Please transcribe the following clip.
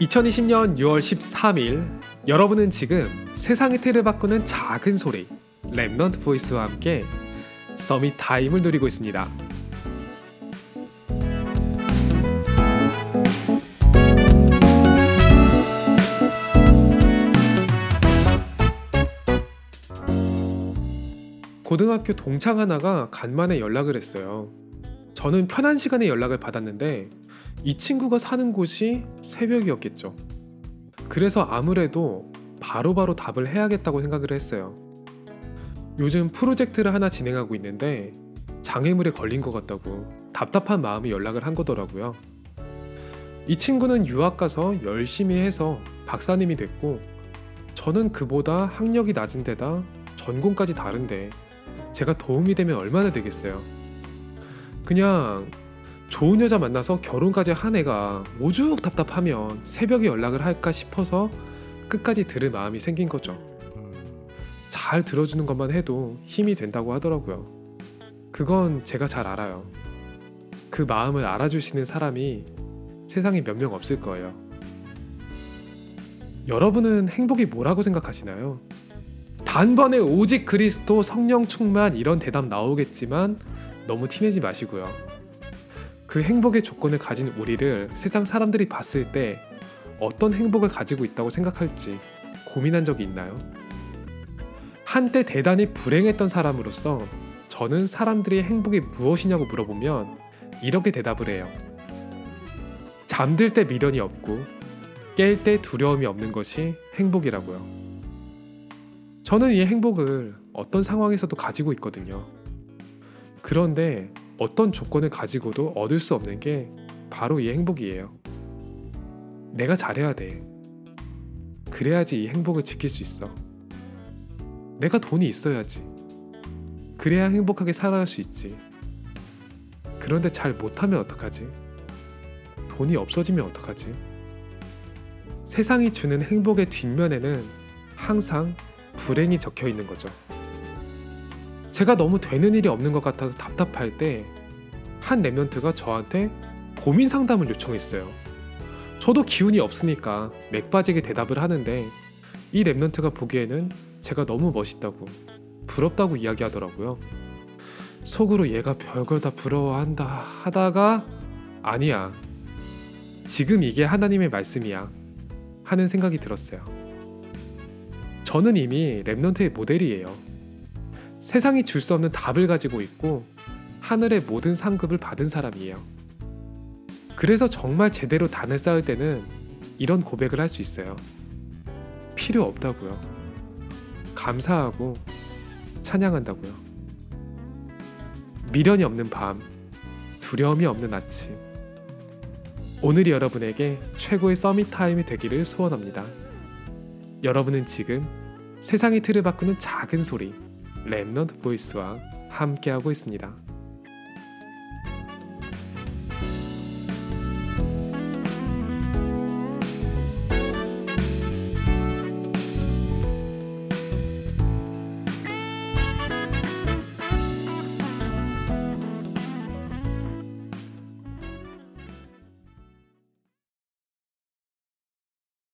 2020년 6월 13일 여러분은 지금 세상의 틀을 바꾸는 작은 소리 Remnant Voice와 함께 Summit Time을 누리고 있습니다. 고등학교 동창 하나가 간만에 연락을 했어요. 저는 편한 시간에 연락을 받았는데 이 친구가 사는 곳이 새벽이었겠죠. 그래서 아무래도 바로바로 바로 답을 해야겠다고 생각을 했어요. 요즘 프로젝트를 하나 진행하고 있는데 장애물에 걸린 것 같다고 답답한 마음이 연락을 한 거더라고요. 이 친구는 유학 가서 열심히 해서 박사님이 됐고 저는 그보다 학력이 낮은 데다 전공까지 다른데 제가 도움이 되면 얼마나 되겠어요. 그냥 좋은 여자 만나서 결혼까지 한 애가 오죽 답답하면 새벽에 연락을 할까 싶어서 끝까지 들을 마음이 생긴 거죠. 잘 들어주는 것만 해도 힘이 된다고 하더라고요. 그건 제가 잘 알아요. 그 마음을 알아주시는 사람이 세상에 몇 명 없을 거예요. 여러분은 행복이 뭐라고 생각하시나요? 단번에 오직 그리스도 성령 충만 이런 대답 나오겠지만 너무 티내지 마시고요. 그 행복의 조건을 가진 우리를 세상 사람들이 봤을 때 어떤 행복을 가지고 있다고 생각할지 고민한 적이 있나요? 한때 대단히 불행했던 사람으로서 저는 사람들이 행복이 무엇이냐고 물어보면 이렇게 대답을 해요. 잠들 때 미련이 없고 깰 때 두려움이 없는 것이 행복이라고요. 저는 이 행복을 어떤 상황에서도 가지고 있거든요. 그런데 어떤 조건을 가지고도 얻을 수 없는 게 바로 이 행복이에요. 내가 잘해야 돼. 그래야지 이 행복을 지킬 수 있어. 내가 돈이 있어야지. 그래야 행복하게 살아갈 수 있지. 그런데 잘 못하면 어떡하지? 돈이 없어지면 어떡하지? 세상이 주는 행복의 뒷면에는 항상 불행이 적혀 있는 거죠. 제가 너무 되는 일이 없는 것 같아서 답답할 때 한 랩런트가 저한테 고민 상담을 요청했어요. 저도 기운이 없으니까 맥 빠지게 대답을 하는데 이 랩런트가 보기에는 제가 너무 멋있다고 부럽다고 이야기하더라고요. 속으로 얘가 별걸 다 부러워한다 하다가 아니야. 지금 이게 하나님의 말씀이야. 하는 생각이 들었어요. 저는 이미 랩런트의 모델이에요. 세상이 줄 수 없는 답을 가지고 있고 하늘의 모든 상급을 받은 사람이에요. 그래서 정말 제대로 단을 쌓을 때는 이런 고백을 할 수 있어요. 필요 없다고요. 감사하고 찬양한다고요. 미련이 없는 밤, 두려움이 없는 아침. 오늘이 여러분에게 최고의 Summit Time이 되기를 소원합니다. 여러분은 지금 세상의 틀을 바꾸는 작은 소리 Remnant Voice와 함께하고 있습니다.